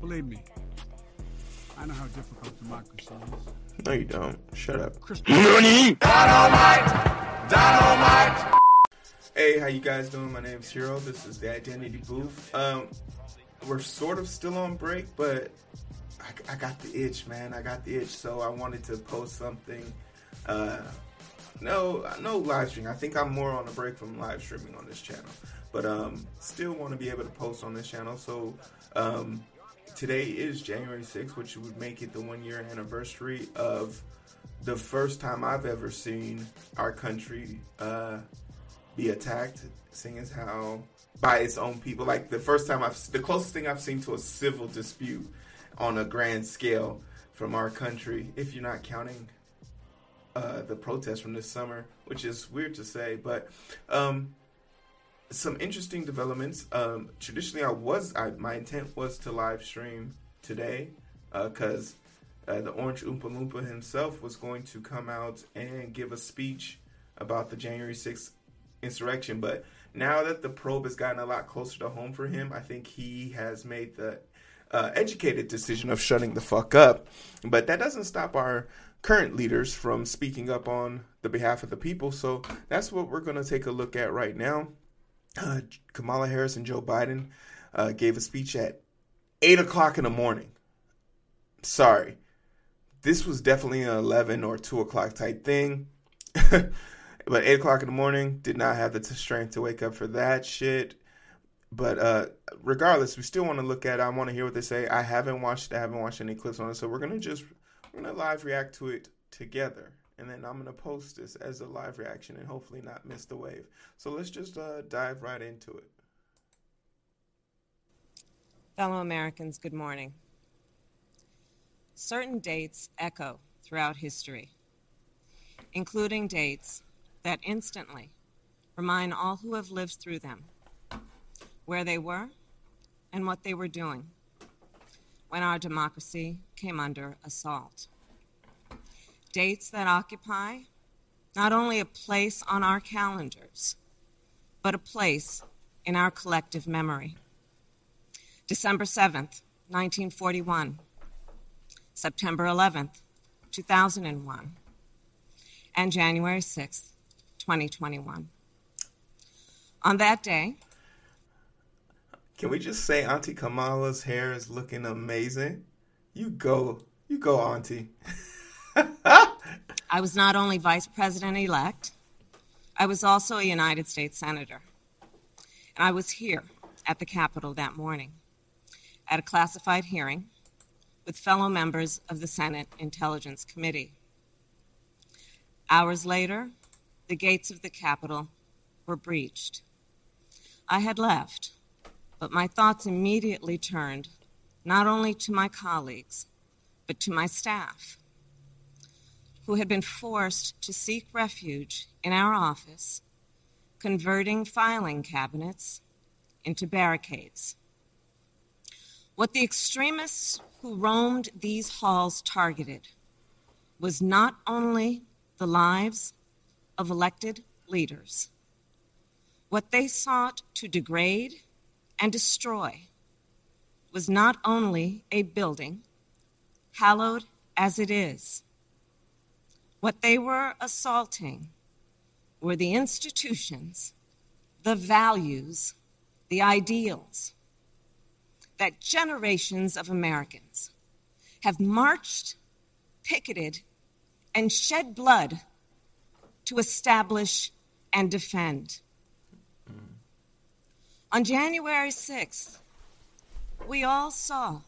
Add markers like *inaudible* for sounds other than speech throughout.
Believe me, I know how difficult democracy is. No, you don't. Shut up. *laughs* Hey, how you guys doing? My name's Heero. This is the Identity Booth. Um, we're sort of still on break, but I, I got the itch, man. I got the itch, so I wanted to post something. Uh, no, no live stream. I think I'm more on a break from live streaming on this channel, but um, still want to be able to post on this channel. So um, today is January 6th, which would make it the one year anniversary of the first time I've ever seen our country uh, be attacked, seeing as how by its own people. Like the first time I've, the closest thing I've seen to a civil dispute on a grand scale from our country, if you're not counting uh, the protests from this summer, which is weird to say, but um, some interesting developments. Um, traditionally, I was I, my intent was to live stream today because uh, uh, the Orange Oompa Loompa himself was going to come out and give a speech about the January 6th insurrection. But now that the probe has gotten a lot closer to home for him, I think he has made the uh, educated decision of shutting the fuck up. But that doesn't stop our current leaders from speaking up on the behalf of the people. So that's what we're going to take a look at right now. Uh, Kamala Harris and Joe Biden uh, gave a speech at 8 o'clock in the morning. Sorry. This was definitely an 11 or 2 o'clock type thing. *laughs* but 8 o'clock in the morning, did not have the strength to wake up for that shit. But uh, regardless, we still want to look at it. I want to hear what they say. I haven't watched I haven't watched any clips on it. So we're to just we're to live react to it together and then I'm gonna post this as a live reaction and hopefully not miss the wave. So let's just uh, dive right into it. Fellow Americans, good morning. Certain dates echo throughout history, including dates that instantly remind all who have lived through them where they were and what they were doing when our democracy came under assault dates that occupy not only a place on our calendars, but a place in our collective memory. December 7th, 1941, September 11th, 2001, and January 6th, 2021. On that day, can we just say Auntie Kamala's hair is looking amazing? You go, you go, Auntie. *laughs* I was not only vice president elect, I was also a United States Senator. And I was here at the Capitol that morning at a classified hearing with fellow members of the Senate Intelligence Committee. Hours later, the gates of the Capitol were breached. I had left, but my thoughts immediately turned not only to my colleagues, but to my staff who had been forced to seek refuge in our office, converting filing cabinets into barricades. What the extremists who roamed these halls targeted was not only the lives of elected leaders, what they sought to degrade and destroy was not only a building, hallowed as it is, what they were assaulting were the institutions, the values, the ideals that generations of Americans have marched, picketed, and shed blood to establish and defend. On January 6th, we all saw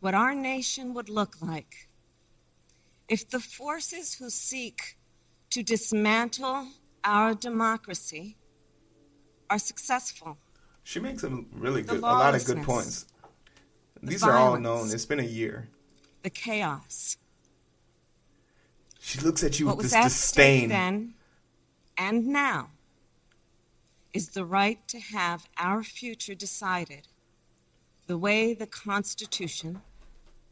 what our nation would look like if the forces who seek to dismantle our democracy are successful. She makes a really good, a lot of good points. These are all known. It's been a year. The chaos. She looks at you what with this disdain. then and now is the right to have our future decided the way the Constitution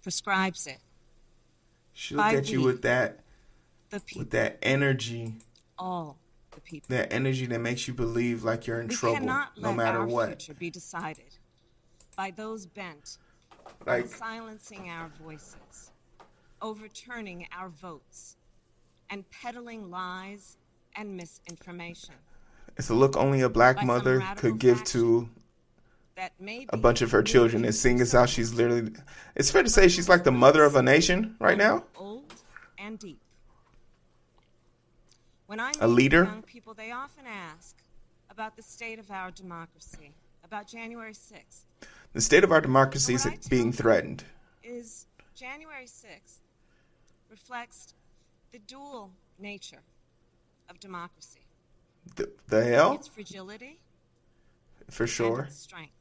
prescribes it. She look at you with that the people, with that energy. All the people. That energy that makes you believe like you're in we trouble, no matter our what. Future be decided by those bent Like silencing our voices, overturning our votes, and peddling lies and misinformation it's a look only a black By mother could give faction. to a bunch of her children and seeing as how she's literally it's fair to say she's like the mother of a nation right now old and deep. When I A leader? young people, they often ask about the state of our democracy, about January 6th. the state of our democracy is What I tell being threatened Is January 6th reflects the dual nature of democracy. the, the hell Its fragility for sure its strength.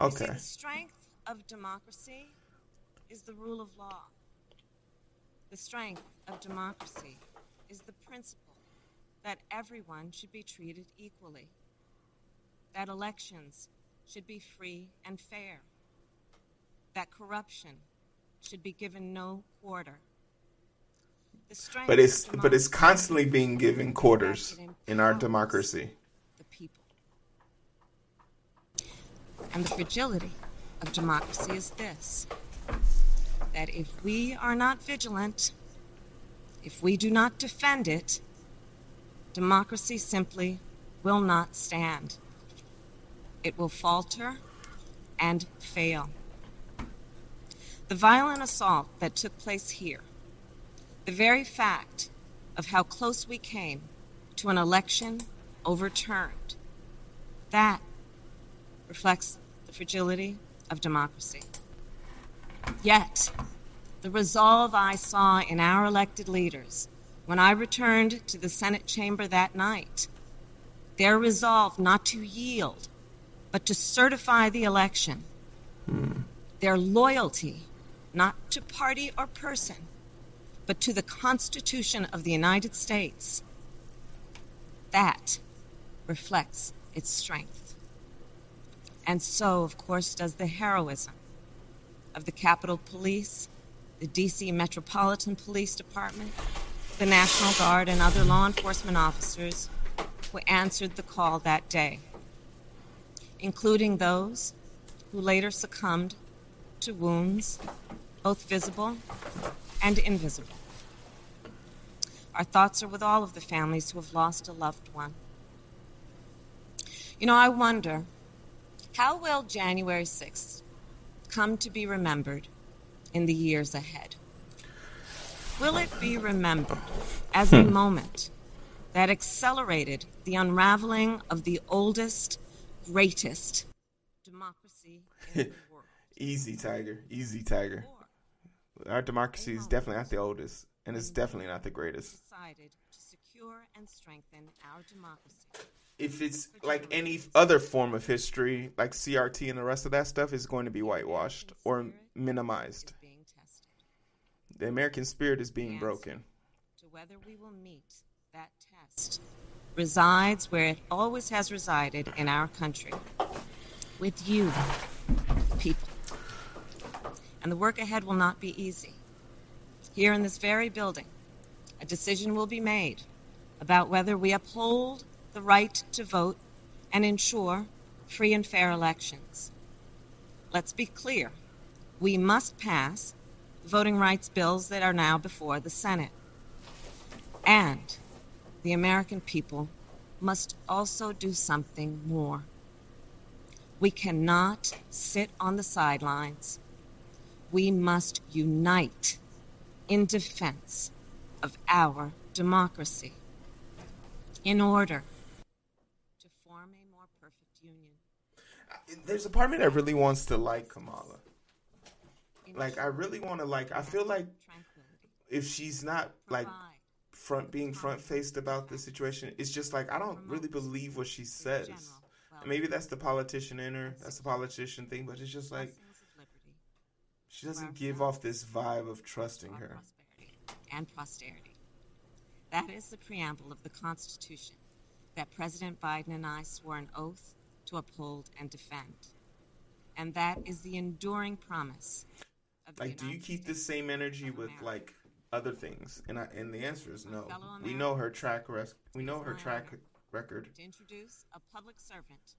You see, the strength of democracy is the rule of law. The strength of democracy is the principle that everyone should be treated equally, that elections should be free and fair, that corruption should be given no quarter. But it's but it's constantly being given quarters is that it in our democracy the people. And the fragility of democracy is this that if we are not vigilant, if we do not defend it, democracy simply will not stand. It will falter and fail. The violent assault that took place here, the very fact of how close we came to an election overturned, that reflects the fragility of democracy. Yet, the resolve I saw in our elected leaders when I returned to the Senate chamber that night, their resolve not to yield, but to certify the election, their loyalty not to party or person, but to the Constitution of the United States, that reflects its strength. And so, of course, does the heroism of the Capitol Police, the D.C. Metropolitan Police Department, the National Guard, and other law enforcement officers who answered the call that day, including those who later succumbed to wounds, both visible and invisible. Our thoughts are with all of the families who have lost a loved one. You know, I wonder how will January 6th come to be remembered in the years ahead? Will it be remembered as a hmm. moment that accelerated the unraveling of the oldest, greatest democracy in the *laughs* world? easy tiger. Easy tiger. Our democracy is definitely not the oldest and it's definitely not the greatest decided to secure and strengthen our democracy? if it's like any other form of history, like CRT and the rest of that stuff, is going to be whitewashed or minimized. Is being tested. The American spirit is being broken. to whether we will meet that test resides where it always has resided in our country with you, people. And the work ahead will not be easy. Here in this very building, a decision will be made about whether we uphold the right to vote and ensure free and fair elections. Let's be clear we must pass the voting rights bills that are now before the Senate. And the American people must also do something more. We cannot sit on the sidelines. We must unite in defense of our democracy in order to form a more perfect union. There's a part of me that really wants to like Kamala. Like, I really want to like. I feel like if she's not like front being front faced about the situation, it's just like I don't really believe what she says. And maybe that's the politician in her. That's the politician thing, but it's just like blessings of liberty she doesn't give off this vibe of trusting her. prosperity and posterity. That is the preamble of the Constitution that President Biden and I swore an oath to uphold and defend. And that is the enduring promise of the Like, do you keep the same energy with America. like other things? And I, and the answer is no. We know her track We know her track record. to introduce a public servant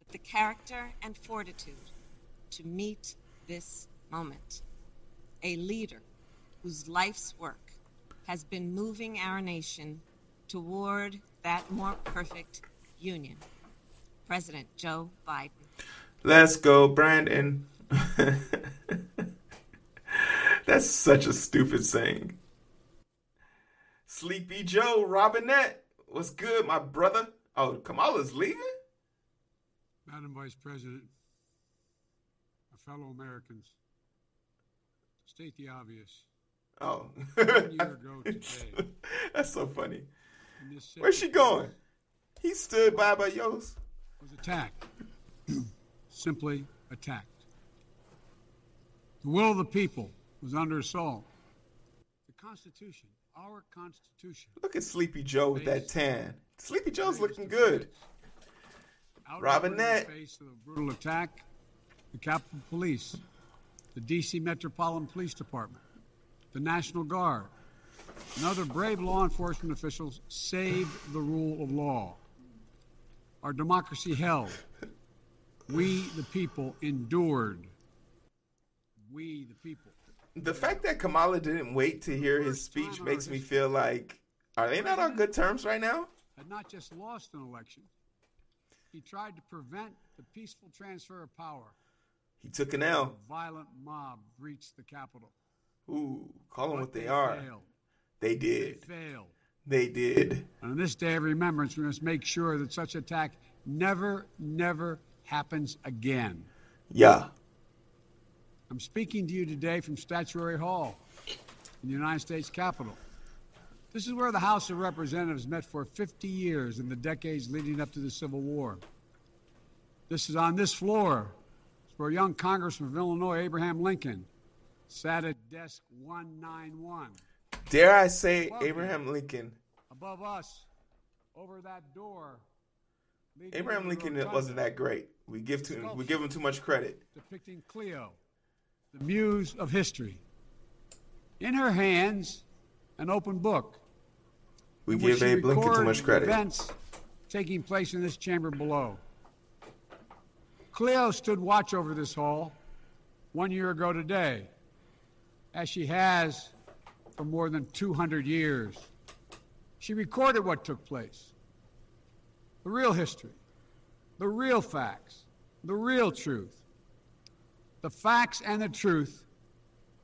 with the character and fortitude to meet this moment. A leader whose life's work has been moving our nation toward that more perfect union. President Joe Biden. Let's go, Brandon. *laughs* That's such a stupid saying. Sleepy Joe, Robinette, what's good, my brother? Oh, Kamala's leaving? Madam Vice President, my fellow Americans, to state the obvious, Oh. Year ago *laughs* today. That's so funny. Where's she going? He stood by by yours. was attacked. *clears throat* Simply attacked. The will of the people was under assault. The Constitution, our Constitution, Look at Sleepy Joe with that tan. Sleepy Joe's looking good. Robinette. In the face of a brutal attack, the Capitol Police, the D.C. Metropolitan Police Department, the National Guard, and other brave law enforcement officials saved the rule of law. Our democracy held. We, the people, endured. We, the people. The fact that Kamala didn't wait to hear his speech makes me feel like, are they not on good terms right now? Had not just lost an election, he tried to prevent the peaceful transfer of power. He took an A L. violent mob breached the Capitol. Ooh, call them But what they are. Failed. They They did. failed. They did. On this day of remembrance, we must make sure that such attack never, never happens again. Yeah. I'm speaking to you today from Statuary Hall in the United States Capitol. This is where the House of Representatives met for 50 years in the decades leading up to the Civil War. This is on this floor where young Congressman from Illinois, Abraham Lincoln, sat at desk 191. Dare I say, Abraham Lincoln. Above us, over that door, Abraham Lincoln wasn't that great. We give too, we give him too much credit. depicting Clio, the muse of history. In her hands, an open book. We give Abe Lincoln too much credit. Events taking place in this chamber below. Clio stood watch over this hall one year ago today, as she has for more than 200 years. She recorded what took place the real history, the real facts, the real truth. The facts and the truth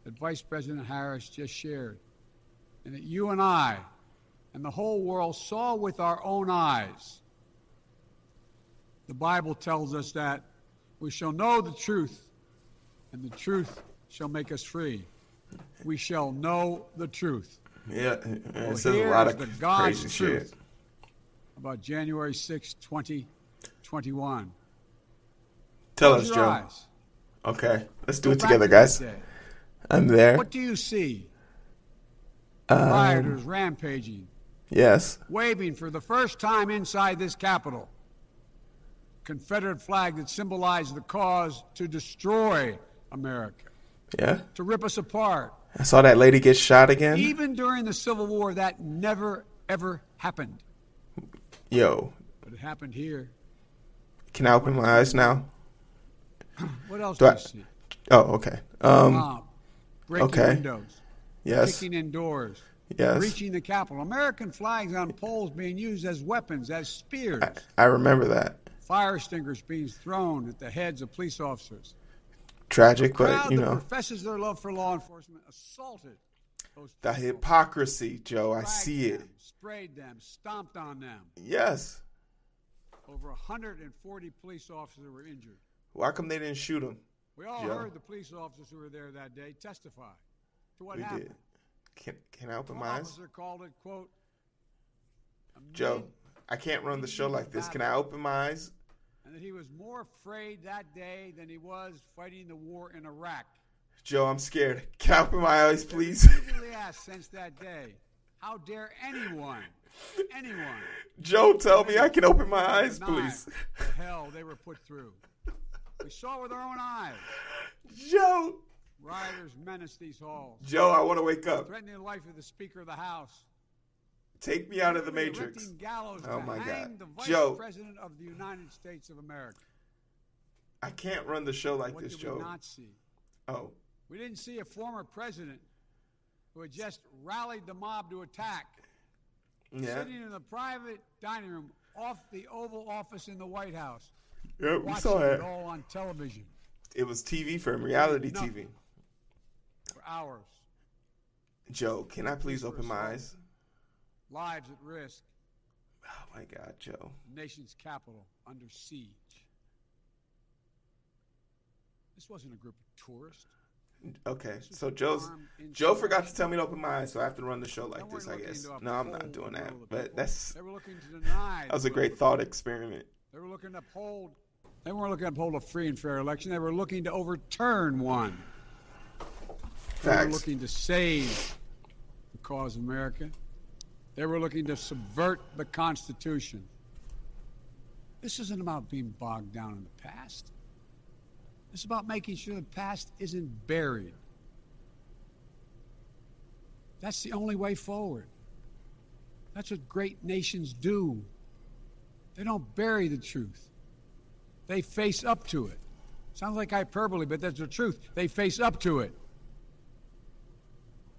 that Vice President Harris just shared, and that you and I and the whole world saw with our own eyes. The Bible tells us that we shall know the truth, and the truth shall make us free. We shall know the truth Yeah, it Well, says a lot of the God's crazy truth. shit. about January 6, 2021. Tell Close us, Joe. eyes. Okay, let's do Go it together, guys. I'm there. What do you see? Um, Rioters rampaging, yes. waving for the first time inside this Capitol. Confederate flag that symbolized the cause to destroy America, Yeah. to rip us apart. I saw that lady get shot again. Even during the Civil War, that never, ever happened. Yo, But it happened here. can I open my eyes now? *clears throat* What else Do do, I- see? Oh, okay. Um, breaking okay. windows, yes, kicking in doors, yes. reaching the Capitol. American flags on poles being used as weapons, as spears. I, I remember that. Fire extinguishers being thrown at the heads of police officers. Tragic, but you know professes their love for law enforcement assaulted those the hypocrisy, Joe. I see it. them, sprayed them, stomped on them. Yes. Over 140 police officers were injured. Why come they didn't shoot them? We all Joe. heard the police officers who were there that day testify to what We happened. did. Can Can I open One my eyes, officer called it, quote, Joe? I can't run the show like this. Can I open my eyes? and that he was more afraid that day than he was fighting the war in Iraq. Joe, I'm scared. Can I open my eyes, please? Repeatedly asked since that day, how dare anyone, anyone, *laughs* Joe, tell me I can open my eyes, please. the hell they were put through. We saw with our own eyes. Joe, Rioters menaced these halls, Joe, I want to wake up. threatening the life of the Speaker of the House. Take me out of the Matrix. Oh my God. Joe. President of the United States of America. I can't run the show like what this, Joe. we not see? Oh, We didn't see a former president who had just rallied the mob to attack, yeah. sitting in the private dining room off the Oval Office in the White House, Yeah, we saw it it. all on television It was TV for him, reality TV. for hours. Joe, can I please open my eyes? Lives at risk, Oh my God, Joe. nation's capital under siege. This wasn't a group of tourists. Okay, so Joe's Joe forgot to tell me to open my eyes, so I have to run the show like this. I guess. No, I'm not doing that. will of the But that's They were looking to deny. that was a great thought experiment. They were looking to uphold. They weren't looking to uphold a free and fair election. They were looking to overturn one. They were looking to save the cause of America. They were looking to subvert the Constitution. This isn't about being bogged down in the past. It's about making sure the past isn't buried. That's the only way forward. That's what great nations do. They don't bury the truth. They face up to it. Sounds like hyperbole, but that's the truth. They face up to it.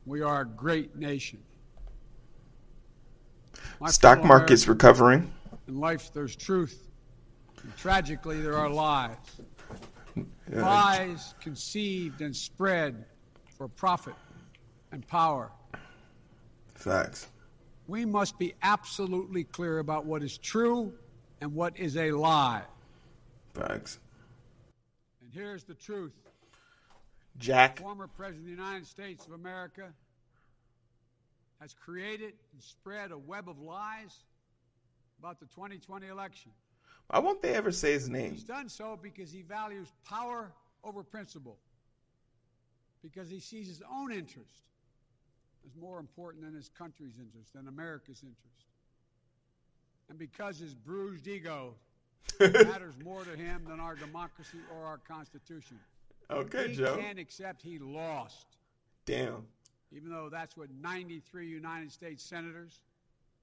We are a great nation. My Stock market's recovering. In life, there's truth. And tragically, there are lies. Yeah. Lies conceived and spread for profit and power. Facts. We must be absolutely clear about what is true and what is a lie. Facts. And here's the truth. Jack. former President of the United States of America has created and spread a web of lies about the 2020 election. Why won't they ever say his name? He's done so because he values power over principle, because he sees his own interest as more important than his country's interest, than America's interest, and because his bruised ego *laughs* matters more to him than our democracy or our Constitution. Oh, okay, he Joe. He can't accept he lost. Damn. Even though that's what 93 United States senators,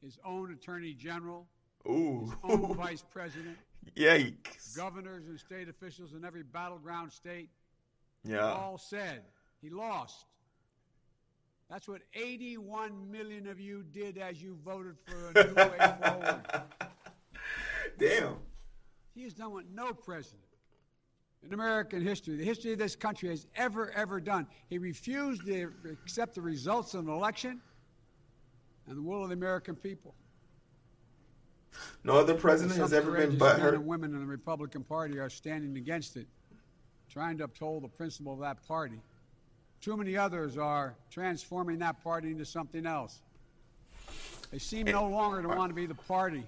his own attorney general, Ooh. own *laughs* vice president, Yikes. governors and state officials in every battleground state Yeah. all said he lost. That's what 81 million of you did as you voted for a new way *laughs* forward. Damn. He has done what no president in American history, the history of this country, has ever, ever done. He refused to accept the results of an election and the will of the American people. No other president has ever been men and women in the Republican Party are standing against it, trying to uphold the principle of that party. Too many others are transforming that party into something else. They seem no longer to uh, want to be the party,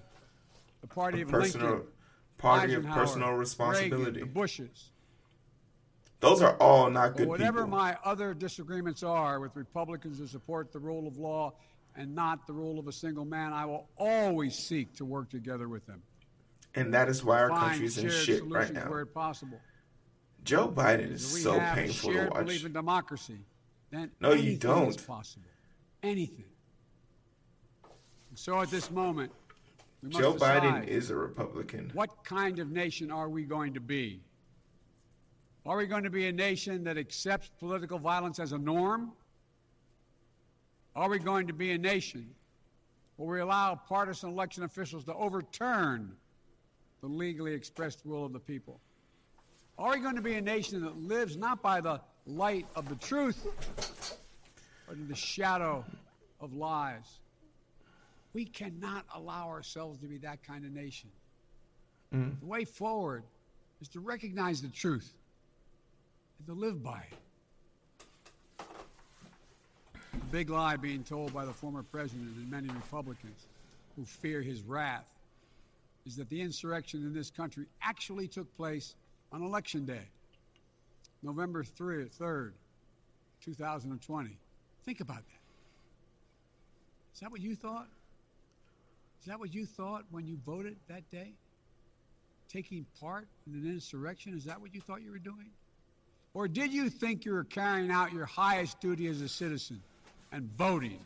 the party of Personal Lincoln, party of personal responsibility. Reagan, the Bushes. Those are all not But good whatever people. my other disagreements are with Republicans who support the rule of law and not the rule of a single man, I will always seek to work together with them. and that is why our Find country's in shit right where now. possible. Joe Biden is we so painful to watch. belief in democracy, then No, you don't. possible. Anything. And so at this moment, Joe Biden is a Republican. what kind of nation are we going to be? Are we going to be a nation that accepts political violence as a norm? Are we going to be a nation where we allow partisan election officials to overturn the legally expressed will of the people? Are we going to be a nation that lives not by the light of the truth, but in the shadow of lies? We cannot allow ourselves to be that kind of nation. Mm. The way forward is to recognize the truth and to live by it. The big lie being told by the former president and many Republicans who fear his wrath is that the insurrection in this country actually took place on Election Day, November 3rd, 3rd 2020. Think about that. Is that what you thought? Is that what you thought when you voted that day? Taking part in an insurrection? Is that what you thought you were doing? Or did you think you were carrying out your highest duty as a citizen and voting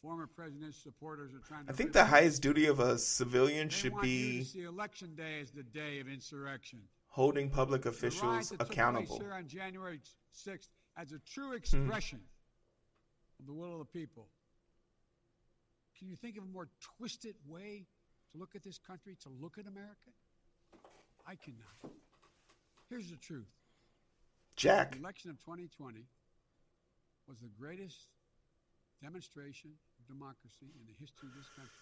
Former president's supporters are trying to. I think the highest duty of a civilian should be to see election day as the day of insurrection. holding public officials that took place accountable. on January 6th as a true Hmm. expression of the will of the people. Can you think of a more twisted way to look at this country, to look at America? I cannot. Here's the truth. Jack, The election of 2020 was the greatest demonstration of democracy in the history of this country.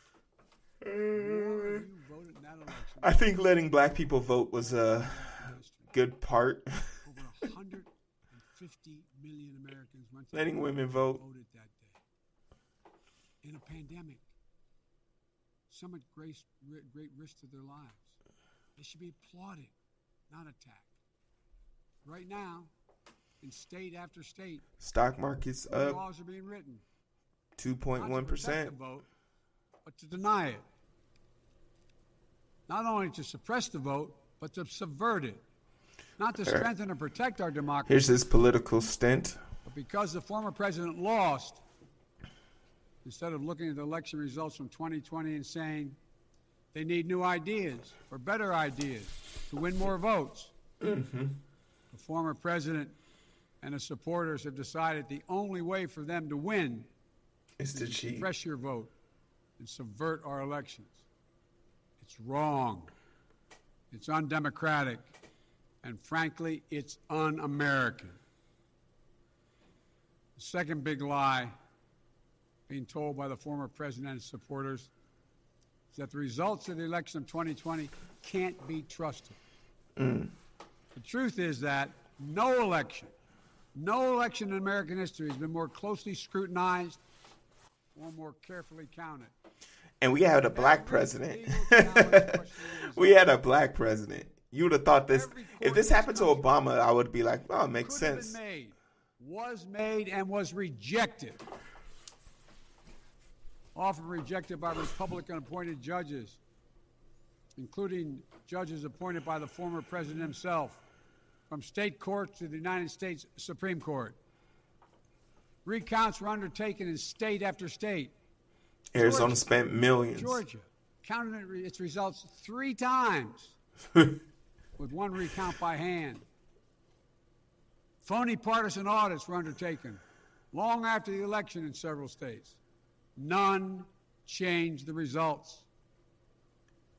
The more you voted in that election, I think letting black people vote was a good part. Over 150 million Americans went to Letting women vote. voted that day. In a pandemic, some at great, great risk to their lives. They should be applauded, not attacked. Right now, in state after state, Stock market's up laws are being written. two point one percent. vote, but to deny it. Not only to suppress the vote, but to subvert it. Not to strengthen and protect our democracy, Here's his political stint. but because the former president lost, instead of looking at the election results from 2020 and saying they need new ideas or better ideas to win more votes, Mm-hmm. the former president and his supporters have decided the only way for them to win is to cheat. suppress your vote and subvert our elections. It's wrong. It's undemocratic. And frankly, it's un American. The second big lie being told by the former president and supporters is that the results of the election of 2020 can't be trusted. The truth is that no election, no election in American history has been more closely scrutinized or more carefully counted. And we had a black president. legal challenge questioning the *laughs* we had a black president. You would have thought this. If this happened to Obama, I would be like, oh, it makes sense. made, was made, and was rejected. Often rejected by Republican appointed judges, including judges appointed by the former president himself, from state courts to the United States Supreme Court. Recounts were undertaken in state after state. Arizona Georgia. spent millions. Georgia counted its results three times *laughs* with one recount by hand. Phony partisan audits were undertaken long after the election in several states. None changed the results.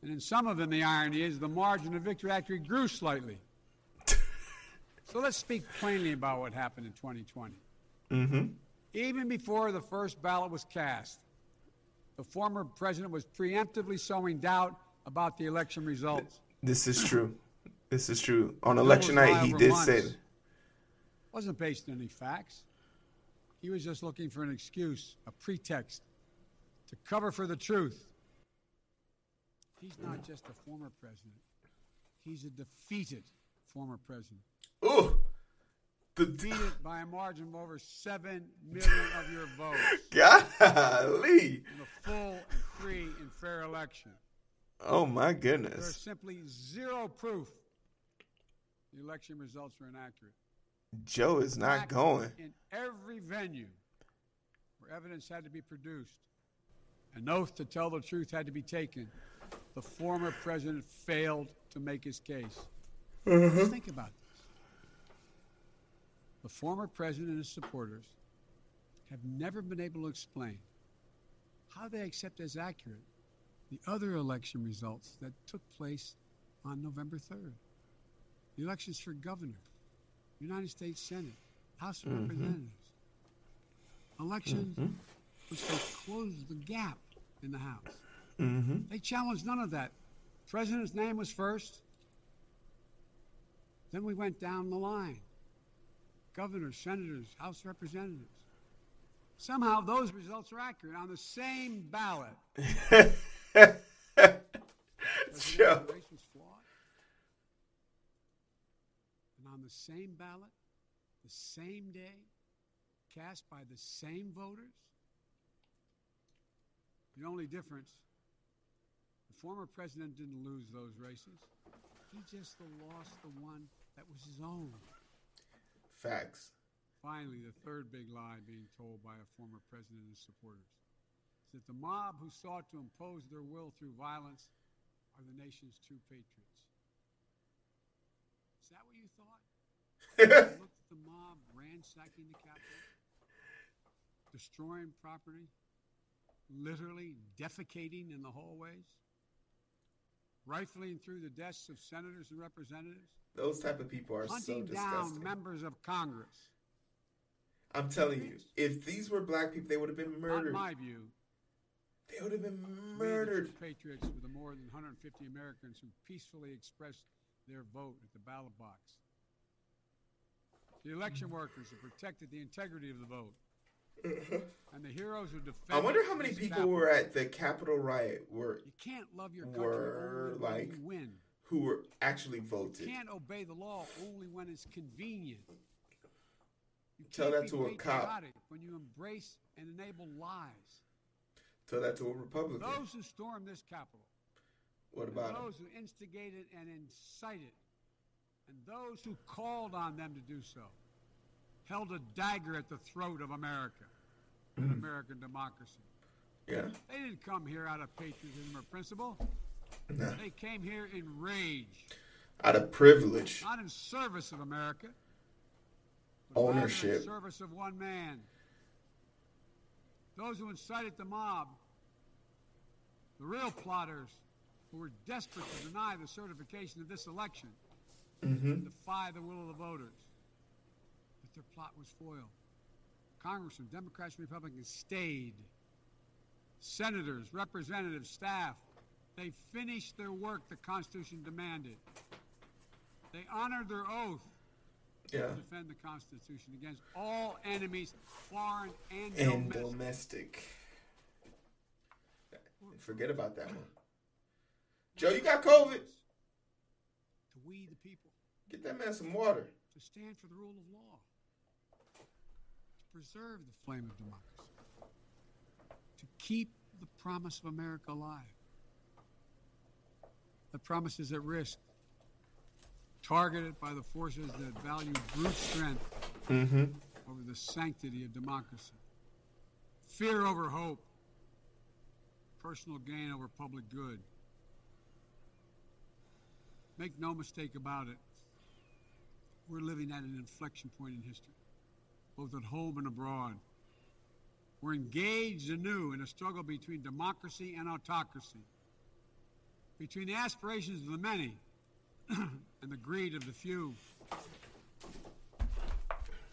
And in some of them, the irony is the margin of victory actually grew slightly. *laughs* so let's speak plainly about what happened in 2020. Mm-hmm. Even before the first ballot was cast, the former president was preemptively sowing doubt about the election results. This is true. This is true. On election night, he did months. say, wasn't based on any facts. He was just looking for an excuse, a pretext to cover for the truth. He's not just a former president, he's a defeated former president. "Ooh, the Defeated by a margin of over 7 million of your votes *laughs* golly." in a full and free and fair election. Oh my goodness. There's simply zero proof the election results are inaccurate. Joe is not going. In every venue where evidence had to be produced, an oath to tell the truth had to be taken. The former president failed to make his case. Mm-hmm. Just think about this. The former president and his supporters have never been able to explain how they accept as accurate the other election results that took place on November 3rd. The elections for governor, United States Senate, House of mm-hmm. Representatives. Elections mm-hmm. which they closed the gap in the House. Mm-hmm. They challenged none of that. President's name was first. Then we went down the line. Governors, senators, House Representatives. Somehow those results are accurate on the same ballot. Joe. The race was flawed. And on the same ballot, the same day, cast by the same voters. The only difference, the former president didn't lose those races. He just lost the one that was his own. Facts. Finally, the third big lie being told by a former president and his supporters. Is that the mob who sought to impose their will through violence are the nation's true patriots. Is that what you thought? *laughs* You looked at the mob ransacking the Capitol, destroying property, literally defecating in the hallways, rifling through the desks of senators and representatives, Those type of people are so hunting down disgusting. members of Congress. I'm telling you, if these were black people, they would have been Not in murdered. my view. They would have been murdered. patriots were the more than 150 Americans who peacefully expressed their vote at the ballot box. The election workers who protected the integrity of the vote. Mm-hmm. And the heroes who defended. I wonder how many people were at the Capitol riot were You can't love your country were, like, you win. who were actually You voted. can't obey the law only when it's convenient. You Tell that to a cop. when you embrace and enable lies. Tell that to a Republican. Those who stormed this Capitol what about them? those who instigated and incited, and those who called on them to do so, held a dagger at the throat of America and Mm. American democracy. Yeah. They didn't come here out of patriotism or principle. No. They came here in rage, Out of privilege. not in service of America, Ownership. in service of one man. Those who incited the mob, the real plotters who were desperate to deny the certification of this election, Mm-hmm. defy the will of the voters. Their plot was foiled. Congressmen, Democrats, Republicans stayed. Senators, representatives, staff, they finished their work the Constitution demanded. They honored their oath Yeah. to defend the Constitution against all enemies, foreign and And domestic. domestic. Forget about that one. Joe, you got COVID? To we the people, Get that man some water. to stand for the rule of law, preserve the flame of democracy, to keep the promise of America alive. The promise is at risk, targeted by the forces that value brute strength Mm-hmm. over the sanctity of democracy, fear over hope, personal gain over public good. Make no mistake about it, we're living at an inflection point in history, both at home and abroad. We're engaged anew in a struggle between democracy and autocracy, between the aspirations of the many *clears throat* and the greed of the few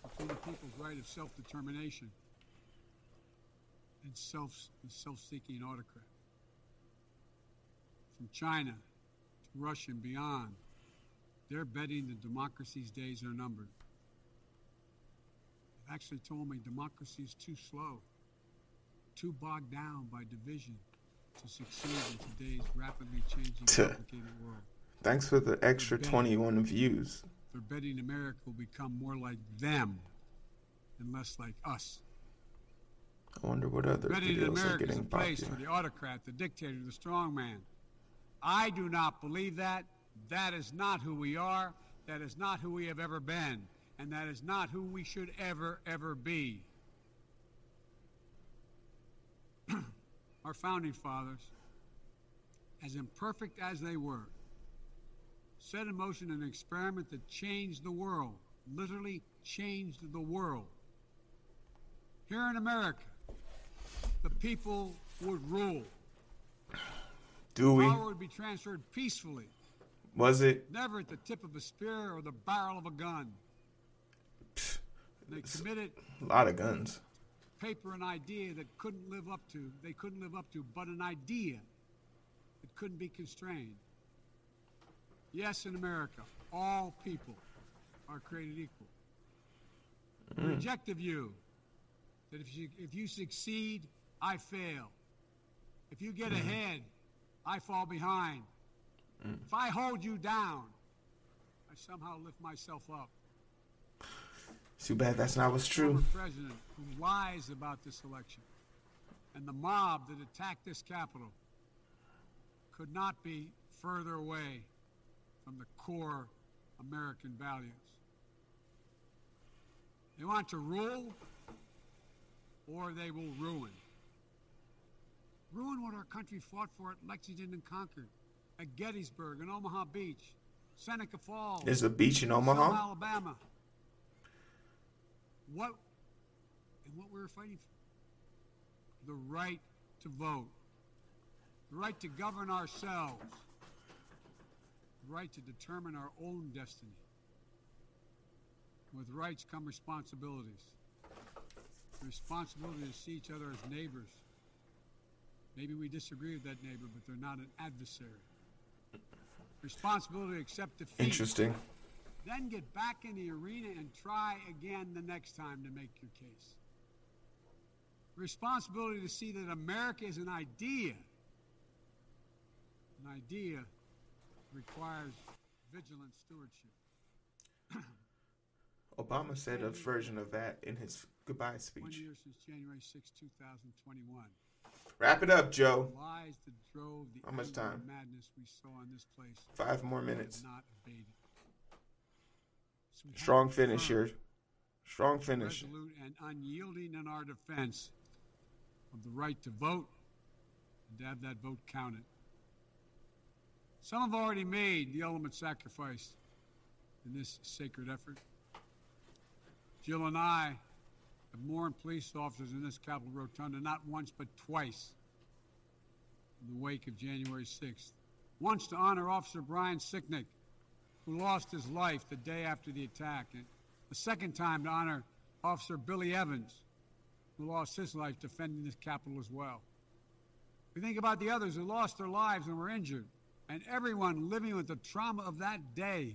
between the people's right of self-determination and self self seeking autocrat. From China to Russia and beyond, they're betting that democracy's days are numbered. Actually told me democracy is too slow, too bogged down by division to succeed in today's rapidly changing, complicated world. Thanks for the extra Bet. 21 views. They're betting America will become more like them and less like us. I wonder what other Betting videos are America is a getting place for popular. the autocrat, the dictator, the strongman. I do not believe that. That is not who we are. That is not who we have ever been. And that is not who we should ever, ever be. *clears throat* Our founding fathers, as imperfect as they were, set in motion an experiment that changed the world, literally changed the world. Here in America, the people would rule. Do we? Power would be transferred peacefully, Was it? never at the tip of a spear or the barrel of a gun. They committed A lot of guns. paper an idea that couldn't live up to, they couldn't live up to, but an idea that couldn't be constrained. Yes, in America, all people are created equal. Mm. Reject the view that if you, if you succeed, I fail. If you get mm. ahead, I fall behind. Mm. If I hold you down, I somehow lift myself up. Too bad that's not what's true. president who lies about this election and the mob that attacked this Capitol could not be further away from the core American values. They want to rule or they will ruin. ruin what our country fought for at Lexington and Concord, at Gettysburg and Omaha Beach, Seneca Falls, There's a beach in Omaha. Alabama. What and what we were fighting for? The right to vote, the right to govern ourselves, the right to determine our own destiny. With rights come responsibilities. The responsibility to see each other as neighbors. Maybe we disagree with that neighbor, but they're not an adversary. Responsibility to accept defeat. Interesting. Then get back in the arena and try again the next time to make your case. Responsibility to see that America is an idea. An idea requires vigilant stewardship. *clears throat* Obama said a version of that in his goodbye speech. One year since January 6, 2021. Wrap it up, Joe. Lies that drove the How much time? madness we saw in this place Five more minutes. Not abated. So we Strong finish here. Strong finish. resolute and unyielding in our defense of the right to vote and to have that vote counted. Some have already made the ultimate sacrifice in this sacred effort. Jill and I have mourned police officers in this Capitol Rotunda not once but twice in the wake of January 6th. Once to honor Officer Brian Sicknick, who lost his life the day after the attack, and the second time to honor Officer Billy Evans, who lost his life defending this Capitol as well. We think about the others who lost their lives and were injured, and everyone living with the trauma of that day.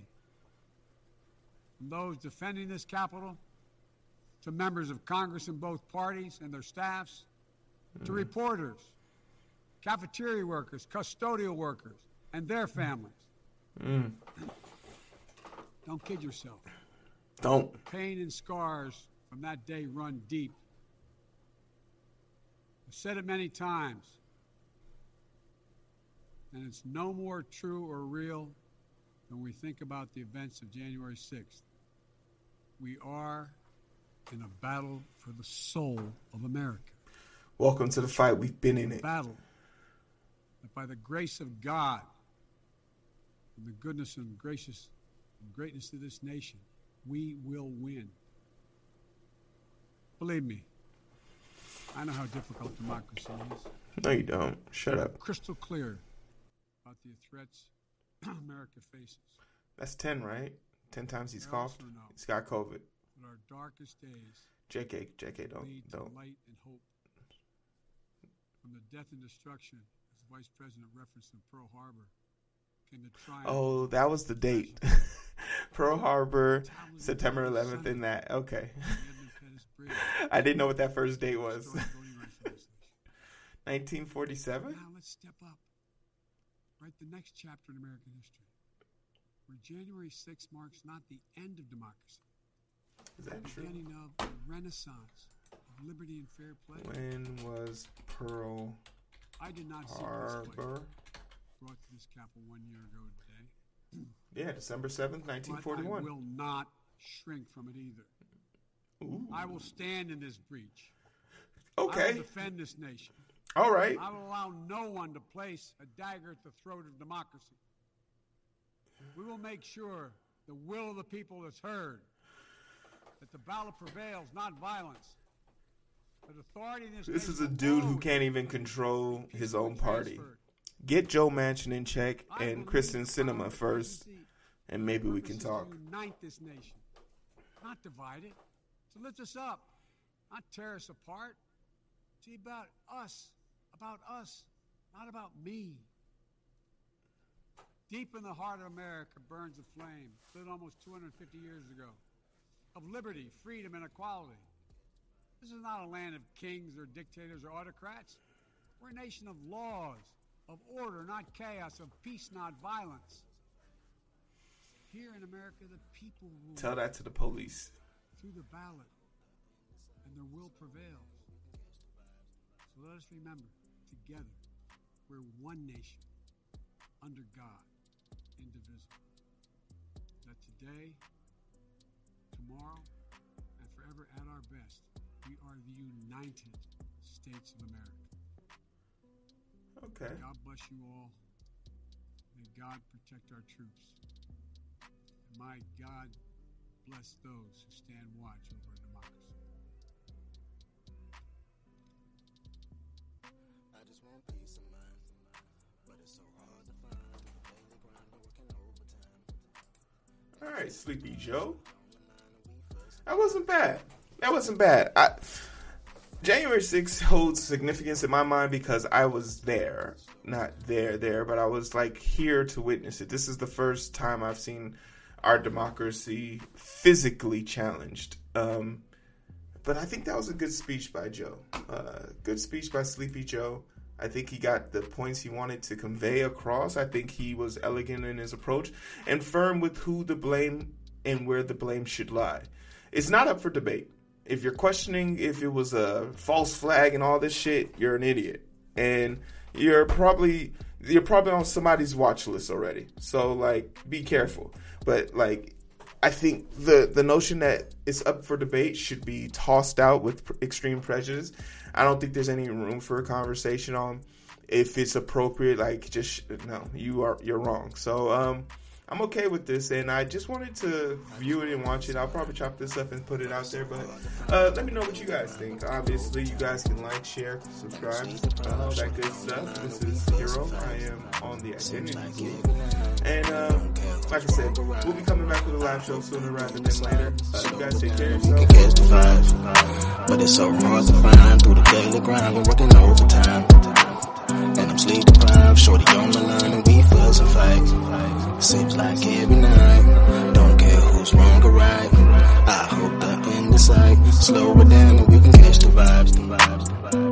From those defending this Capitol, to members of Congress in both parties and their staffs, to mm-hmm. reporters, cafeteria workers, custodial workers, and their families. Mm. Don't kid yourself. Don't. Pain and scars from that day run deep. I've said it many times, and it's no more true or real than we think about the events of January 6th. We are in a battle for the soul of America. Welcome to the fight. We've been in it. battle that by the grace of God and the goodness and gracious greatness of this nation, we will win. Believe me, I know how difficult democracy is. No, you don't. Shut up. Crystal clear about the threats *clears throat* America faces. That's 10, right? 10 times he's coughed. He's got COVID. But our darkest days JK, JK, don't. Don't. light and hope. From the death and destruction, as the Vice President referenced in Pearl Harbor, came the triumph. Oh, that was the date. *laughs* Pearl Harbor, September 11th, and that. Okay. the Edmund Pettus Bridge. I didn't know what that first date was. Destroyed voting rights in this nation. 1947? Now let's step up. Write the next chapter in American history, where January 6th marks not the end of democracy, Is that the true? beginning of the renaissance of liberty and fair play. When was Pearl I did not see this Harbor? brought to this capital one year ago today. *clears throat* Yeah, December 7th, But I 1941. will not shrink from it either. Ooh. I will stand in this breach. Okay. I will defend this nation. All right. I will allow no one to place a dagger at the throat of democracy. We will make sure the will of the people is heard, that the ballot prevails, not violence. That authority in this, This is a dude who can't even control his own party. transferred. Get Joe Manchin in check and Kyrsten Sinema first, and maybe we can talk. Unite this nation, not divide it. To lift us up, not tear us apart. To be about us, about us, not about me. Deep in the heart of America burns a flame, lit almost 250 years ago, of liberty, freedom, and equality. This is not a land of kings or dictators or autocrats. We're a nation of laws, of order, not chaos, of peace, not violence. Here in America, the people rule Tell that to the police. through the ballot, and their will prevails. So let us remember, together, we're one nation, under God, indivisible. That today, tomorrow, and forever at our best, we are the United States of America. Okay. God bless you all. May God protect our troops. And my God bless those who stand watch over democracy. I just want peace of mind, but it's so hard to find. Daily grind, working overtime. All right, Sleepy Joe. That wasn't bad. That wasn't bad. I, January 6th holds significance in my mind because I was there. Not there, there, but I was like here to witness it. This is the first time I've seen our democracy physically challenged. Um, but I think that was a good speech by Joe. Uh, good speech by Sleepy Joe. I think he got the points he wanted to convey across. I think he was elegant in his approach and firm with who the blame and where the blame should lie. It's not up for debate. If you're questioning if it was a false flag and all this shit, you're an idiot. And you're probably you're probably on somebody's watch list already. So like be careful. But like I think the the notion that it's up for debate should be tossed out with pr- extreme prejudice. I don't think there's any room for a conversation on if it's appropriate. Like, just no, you are you're wrong. So um, I'm okay with this, and I just wanted to view it and watch it. I'll probably chop this up and put it out there, but uh, let me know what you guys think. Obviously, you guys can like, share, subscribe, uh, that good stuff. This is Heero. I am on the Identity. And uh, like I said, we'll be coming back with a live show sooner rather than later. Uh, you guys take care of can catch the five. But it's so hard to find through the daily grind. We're working overtime. Sleep deprived. Shorty on my line and we fuss and fight. Seems like every night. Don't care who's wrong or right. I hope that in the sight. Slow it down and we can catch the vibes. The vibes, the vibes.